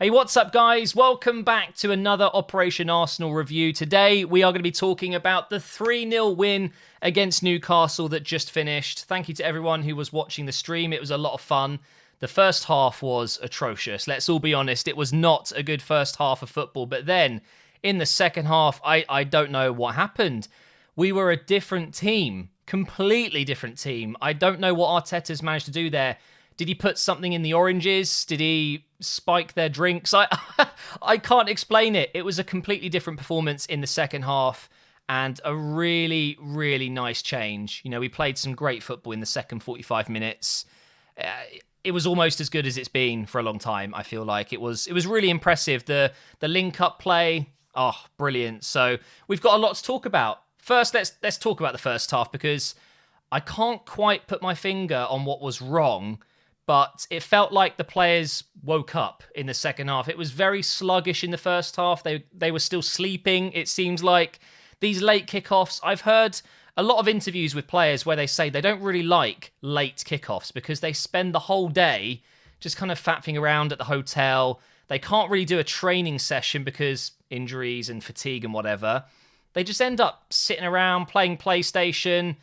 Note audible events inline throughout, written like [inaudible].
Hey, what's up, guys? Welcome back to another Operation Arsenal review. Today, we are going to be talking about the 3 0 win against Newcastle that just finished. Thank you to everyone who was watching the stream. It was a lot of fun. The first half was atrocious. Let's all be honest, it was not a good first half of football. But then, in the second half, I, I don't know what happened. We were a different team, completely different team. I don't know what Arteta's managed to do there did he put something in the oranges? Did he spike their drinks? I [laughs] I can't explain it. It was a completely different performance in the second half and a really really nice change. You know, we played some great football in the second 45 minutes. Uh, it was almost as good as it's been for a long time. I feel like it was it was really impressive. The the link up play, oh, brilliant. So, we've got a lot to talk about. First, let's let's talk about the first half because I can't quite put my finger on what was wrong but it felt like the players woke up in the second half. It was very sluggish in the first half. They they were still sleeping. It seems like these late kickoffs. I've heard a lot of interviews with players where they say they don't really like late kickoffs because they spend the whole day just kind of faffing around at the hotel. They can't really do a training session because injuries and fatigue and whatever. They just end up sitting around playing PlayStation,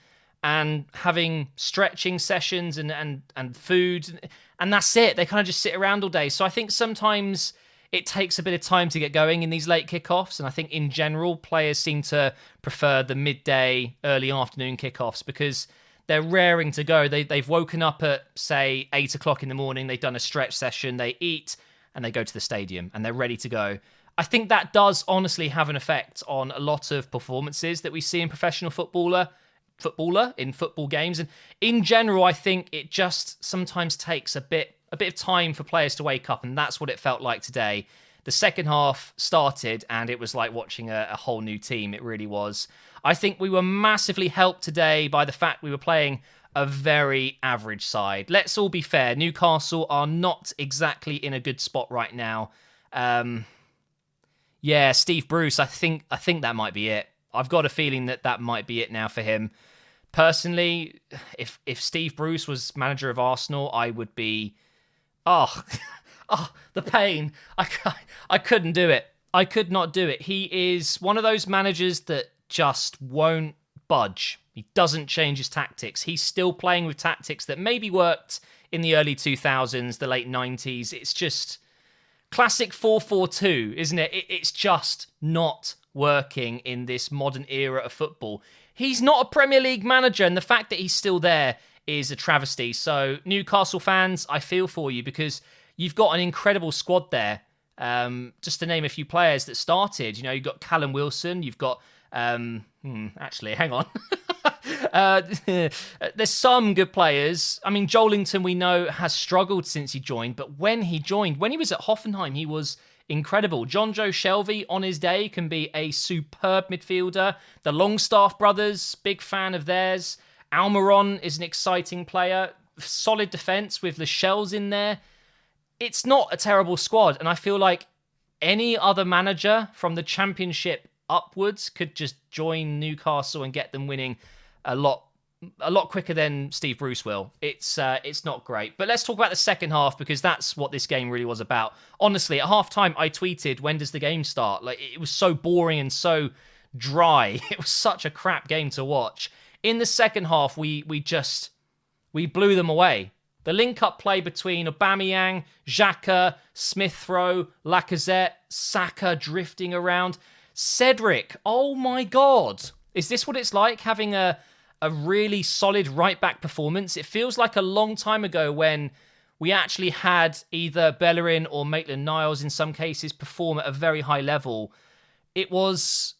and having stretching sessions and and and food and that's it. They kind of just sit around all day. So i think sometimes it takes a bit of time to get going in these late kickoffs and i think in general players seem to prefer the midday early afternoon kickoffs because they're raring to go. They, they've woken up at say 8 o'clock in the morning they've done a stretch session they eat and they go to the stadium and they're ready to go. I think that does honestly have an effect on a lot of performances that we see in professional footballer footballer in football games. And in general, I think it just sometimes takes a bit a bit of time for players to wake up, and that's what it felt like today. The second half started, and it was like watching a, a whole new team. It really was. I think we were massively helped today by the fact we were playing a very average side. Let's all be fair. Newcastle are not exactly in a good spot right now. Um, yeah, Steve Bruce. I think I think that might be it. I've got a feeling that that might be it now for him. Personally, if if Steve Bruce was manager of Arsenal, I would be, oh, oh, [laughs] the pain. I I couldn't do it. I could not do it. He is one of those managers that just won't budge. He doesn't change his tactics. He's still playing with tactics that maybe worked in the early 2000s, the late 90s. It's just classic 4-4-2, isn't it? It's just not working in this modern era of football. He's not a Premier League manager, and the fact that he's still there is a travesty. So, Newcastle fans, I feel for you because you've got an incredible squad there. Um, just to name a few players that started, you know, you've got Callum Wilson, you've got, um, hmm, actually, hang on. [laughs] uh, [laughs] there's some good players. I mean, Joelinton, we know, has struggled since he joined, but when he joined, when he was at Hoffenheim, he was incredible. Jonjo Shelvey on his day can be a superb midfielder. The Longstaff brothers, big fan of theirs. Almiron is an exciting player. Solid defense with the shells in there. It's not a terrible squad, and I feel like any other manager from the championship upwards could just join Newcastle and get them winning a lot a lot quicker than Steve Bruce will. It's uh, it's not great. But let's talk about the second half because that's what this game really was about. Honestly, at half time I tweeted, when does the game start? Like it was so boring and so dry. [laughs] It was such a crap game to watch. In the second half, we we just we blew them away. The link up play between Aubameyang, Xhaka, Smith Rowe, Lacazette, Saka drifting around. Cedric, oh my god. Is this what it's like having a a really solid right back performance. It feels like a long time ago when we actually had either Bellerin or Maitland Niles in some cases perform at a very high level. It was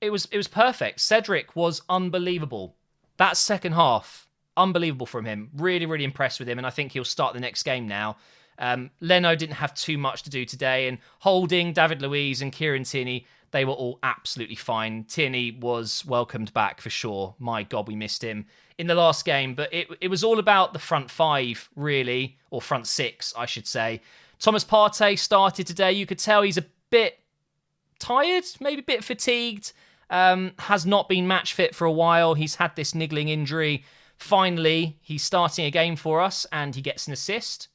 it was it was perfect. Cedric was unbelievable. That second half, unbelievable from him. Really, really impressed with him, and I think he'll start the next game now. Um, Leno didn't have too much to do today, and Holding, David Luiz, and Kieran Tierney they were all absolutely fine. Tierney was welcomed back for sure. My God, we missed him in the last game, but it, it was all about the front five, really, or front six, I should say. Thomas Partey started today. You could tell he's a bit tired, maybe a bit fatigued. Um, has not been match fit for a while. He's had this niggling injury. Finally, he's starting a game for us and he gets an assist.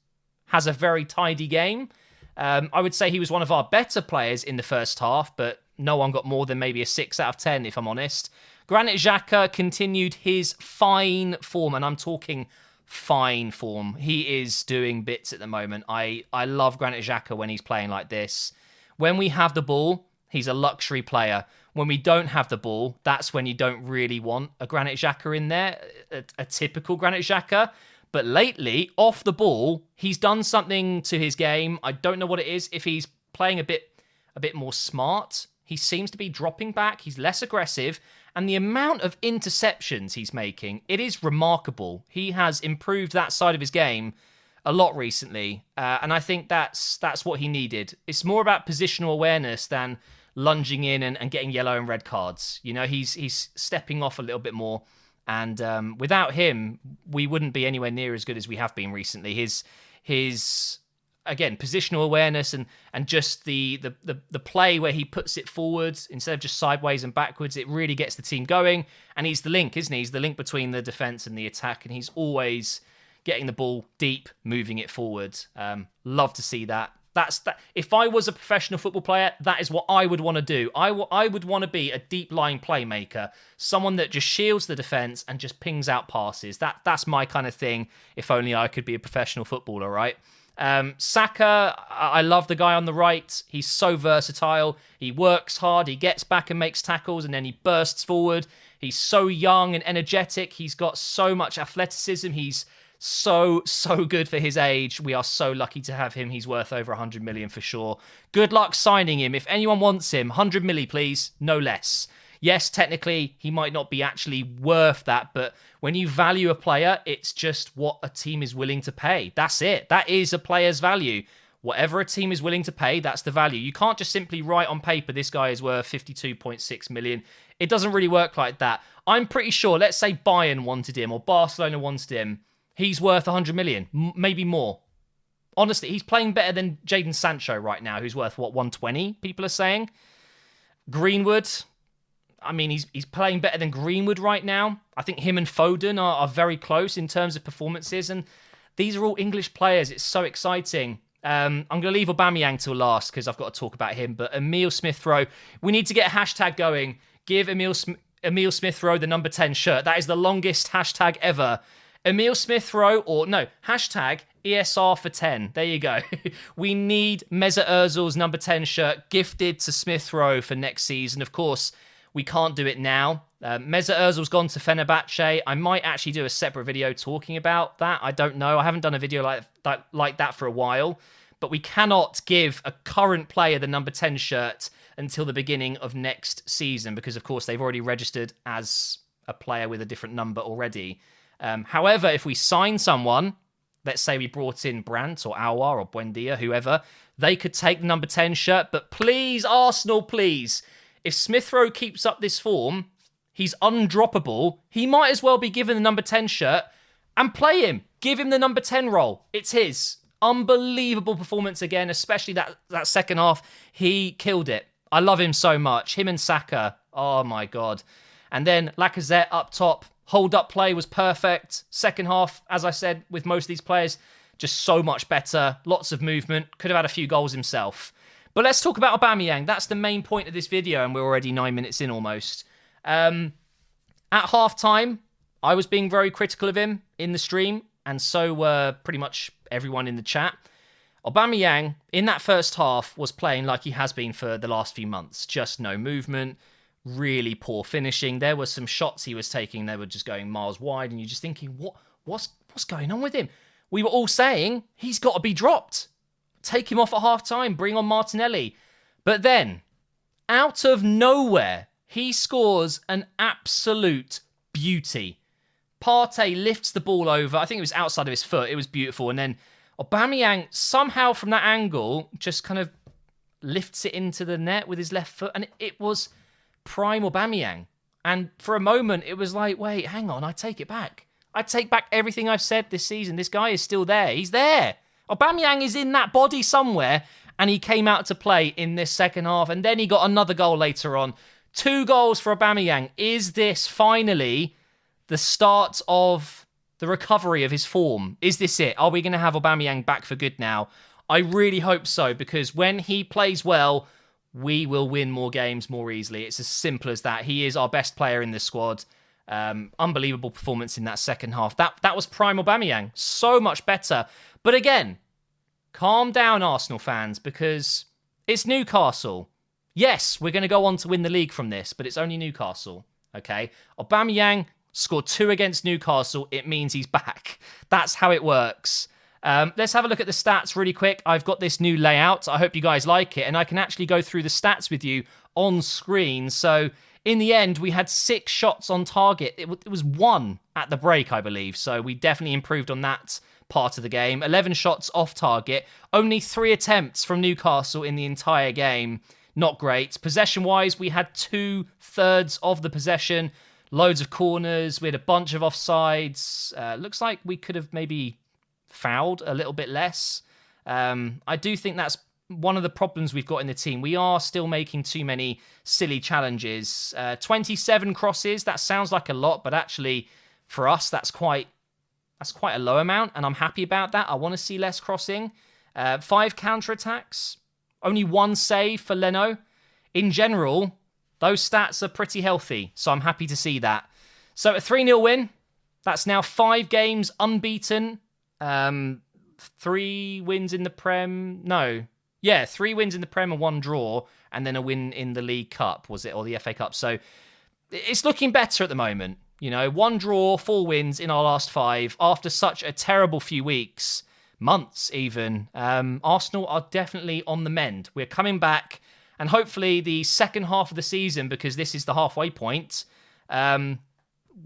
Has a very tidy game. Um, I would say he was one of our better players in the first half, but no one got more than maybe a 6 out of 10, if I'm honest. Granit Xhaka continued his fine form, and I'm talking fine form. He is doing bits at the moment. I, I love Granit Xhaka when he's playing like this. When we have the ball, he's a luxury player. When we don't have the ball, that's when you don't really want a Granit Xhaka in there, a, a typical Granit Xhaka. But lately, off the ball, he's done something to his game. I don't know what it is. If he's playing a bit a bit more smart, he seems to be dropping back. He's less aggressive, and the amount of interceptions he's making, it is remarkable. He has improved that side of his game a lot recently, uh, and I think that's that's what he needed. It's more about positional awareness than lunging in and, and getting yellow and red cards. You know, he's he's stepping off a little bit more, and um, without him, we wouldn't be anywhere near as good as we have been recently. His his again positional awareness and and just the, the the the play where he puts it forwards instead of just sideways and backwards it really gets the team going. And he's the link isn't he? He's the link between the defense and the attack and he's always getting the ball deep moving it forward. Um, love to see that that's that if i was a professional football player that is what i would want to do I, w- I would want to be a deep line playmaker someone that just shields the defense and just pings out passes that that's my kind of thing if only i could be a professional footballer right um, Saka, I love the guy on the right. He's so versatile. He works hard. He gets back and makes tackles, and then he bursts forward. He's so young and energetic. He's got so much athleticism. He's so so good for his age. We are so lucky to have him. He's worth over 100 million for sure. Good luck signing him. If anyone wants him, 100 milli, please, no less yes, technically he might not be actually worth that, but when you value a player, it's just what a team is willing to pay. That's it. That is a player's value. Whatever a team is willing to pay, that's the value. You can't just simply write on paper this guy is worth 52.6 million. It doesn't really work like that. I'm pretty sure, let's say Bayern wanted him or Barcelona wanted him, he's worth 100 million, m- maybe more. Honestly, he's playing better than Jadon Sancho right now, who's worth what 120, people are saying. Greenwood, I mean, he's he's playing better than Greenwood right now. I think him and Foden are, are very close in terms of performances, and these are all English players. It's so exciting. Um, I'm going to leave Aubameyang till last because I've got to talk about him. But Emil Smith Rowe, we need to get a hashtag going. Give Emil Sm- Emil Smith Rowe the number 10 shirt. That is the longest hashtag ever. Emil Smith Rowe, or no, hashtag ESR for 10. There you go. [laughs] we need Mesut Ozil's number 10 shirt gifted to Smith Rowe for next season. Of course, we can't do it now. Uh, Mesut Ozil's gone to Fenerbahce. I might actually do a separate video talking about that. I don't know. I haven't done a video like that, like that for a while. But we cannot give a current player the number 10 shirt until the beginning of next season because, of course, they've already registered as a player with a different number already. Um, however, if we sign someone, let's say we brought in Brandt or Aouar or Buendia, whoever, they could take the number 10 shirt. But please, Arsenal, please if Smith Rowe keeps up this form, he's undroppable. He might as well be given the number 10 shirt and play him. Give him the number 10 role. It's his. Unbelievable performance again, especially that, that second half. He killed it. I love him so much. Him and Saka. Oh my God. And then Lacazette up top. Hold up play was perfect. Second half, as I said, with most of these players, just so much better. Lots of movement. Could have had a few goals himself. But let's talk about Aubameyang. That's the main point of this video, and we're already nine minutes in almost. Um, at half time, I was being very critical of him in the stream, and so were pretty much everyone in the chat. Aubameyang, in that first half, was playing like he has been for the last few months. Just no movement, really poor finishing. There were some shots he was taking, they were just going miles wide, and you're just thinking, what, what's, what's going on with him? We were all saying he's got to be dropped take him off at half time, bring on Martinelli. But then, out of nowhere, he scores an absolute beauty. Partey lifts the ball over. I think it was outside of his foot. It was beautiful. And then Aubameyang somehow from that angle just kind of lifts it into the net with his left foot. And it was prime Aubameyang. And for a moment, it was like, wait, hang on, I take it back. I take back everything I've said this season. This guy is still there. He's there. Aubameyang is in that body somewhere, and he came out to play in this second half, and then he got another goal later on. Two goals for Aubameyang. Is this finally the start of the recovery of his form? Is this it? Are we going to have Aubameyang back for good now? I really hope so because when he plays well, we will win more games more easily. It's as simple as that. He is our best player in this squad. Um, unbelievable performance in that second half. That that was prime Aubameyang, so much better. But again, calm down, Arsenal fans, because it's Newcastle. Yes, we're going to go on to win the league from this, but it's only Newcastle. Okay, Aubameyang scored two against Newcastle. It means he's [laughs] back. That's how it works. Um, let's have a look at the stats really quick. I've got this new layout. I hope you guys like it, and I can actually go through the stats with you on screen. So in the end, we had six shots on target. It, w- it was one at the break, I believe. So we definitely improved on that part of the game. 11 shots off target, only three attempts from Newcastle in the entire game. Not great. Possession wise, we had two thirds of the possession, loads of corners, we had a bunch of offsides. Uh, looks like we could have maybe fouled a little bit less. Um, I do think that's one of the problems we've got in the team. We are still making too many silly challenges. Uh, 27 crosses, that sounds like a lot, but actually for us that's quite that's quite a low amount and I'm happy about that. I want to see less crossing. Uh, five counter attacks, only one save for Leno. In general, those stats are pretty healthy, so I'm happy to see that. So a 3 0 win. That's now five games unbeaten um, three wins in the Prem. No, yeah, three wins in the Prem and one draw, and then a win in the League Cup, was it, or the FA Cup? So it's looking better at the moment. You know, one draw, four wins in our last five after such a terrible few weeks, months even. Um, Arsenal are definitely on the mend. We're coming back, and hopefully the second half of the season, because this is the halfway point, um,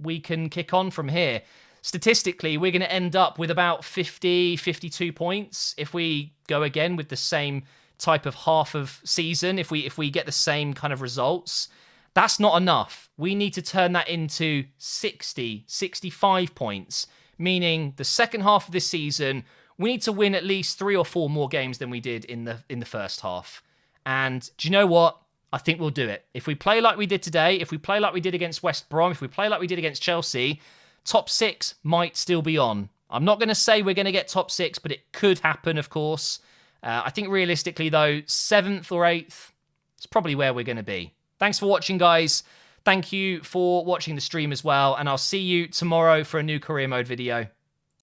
we can kick on from here statistically, we're going to end up with about 50, 52 points if we go again with the same type of half of season. If we if we get the same kind of results, that's not enough. We need to turn that into 60, 65 points, meaning the second half of this season, we need to win at least 3 or 4 more games than we did in the in the first half. And do you know what? I think we'll do it. If we play like we did today, if we play like we did against West Brom, if we play like we did against Chelsea, top six might still be on. I'm not going to say we're going to get top six, but it could happen, of course. Uh, I think realistically, though, seventh or eighth is probably where we're going to be. Thanks for watching, guys. Thank you for watching the stream as well, and I'll see you tomorrow for a new career mode video.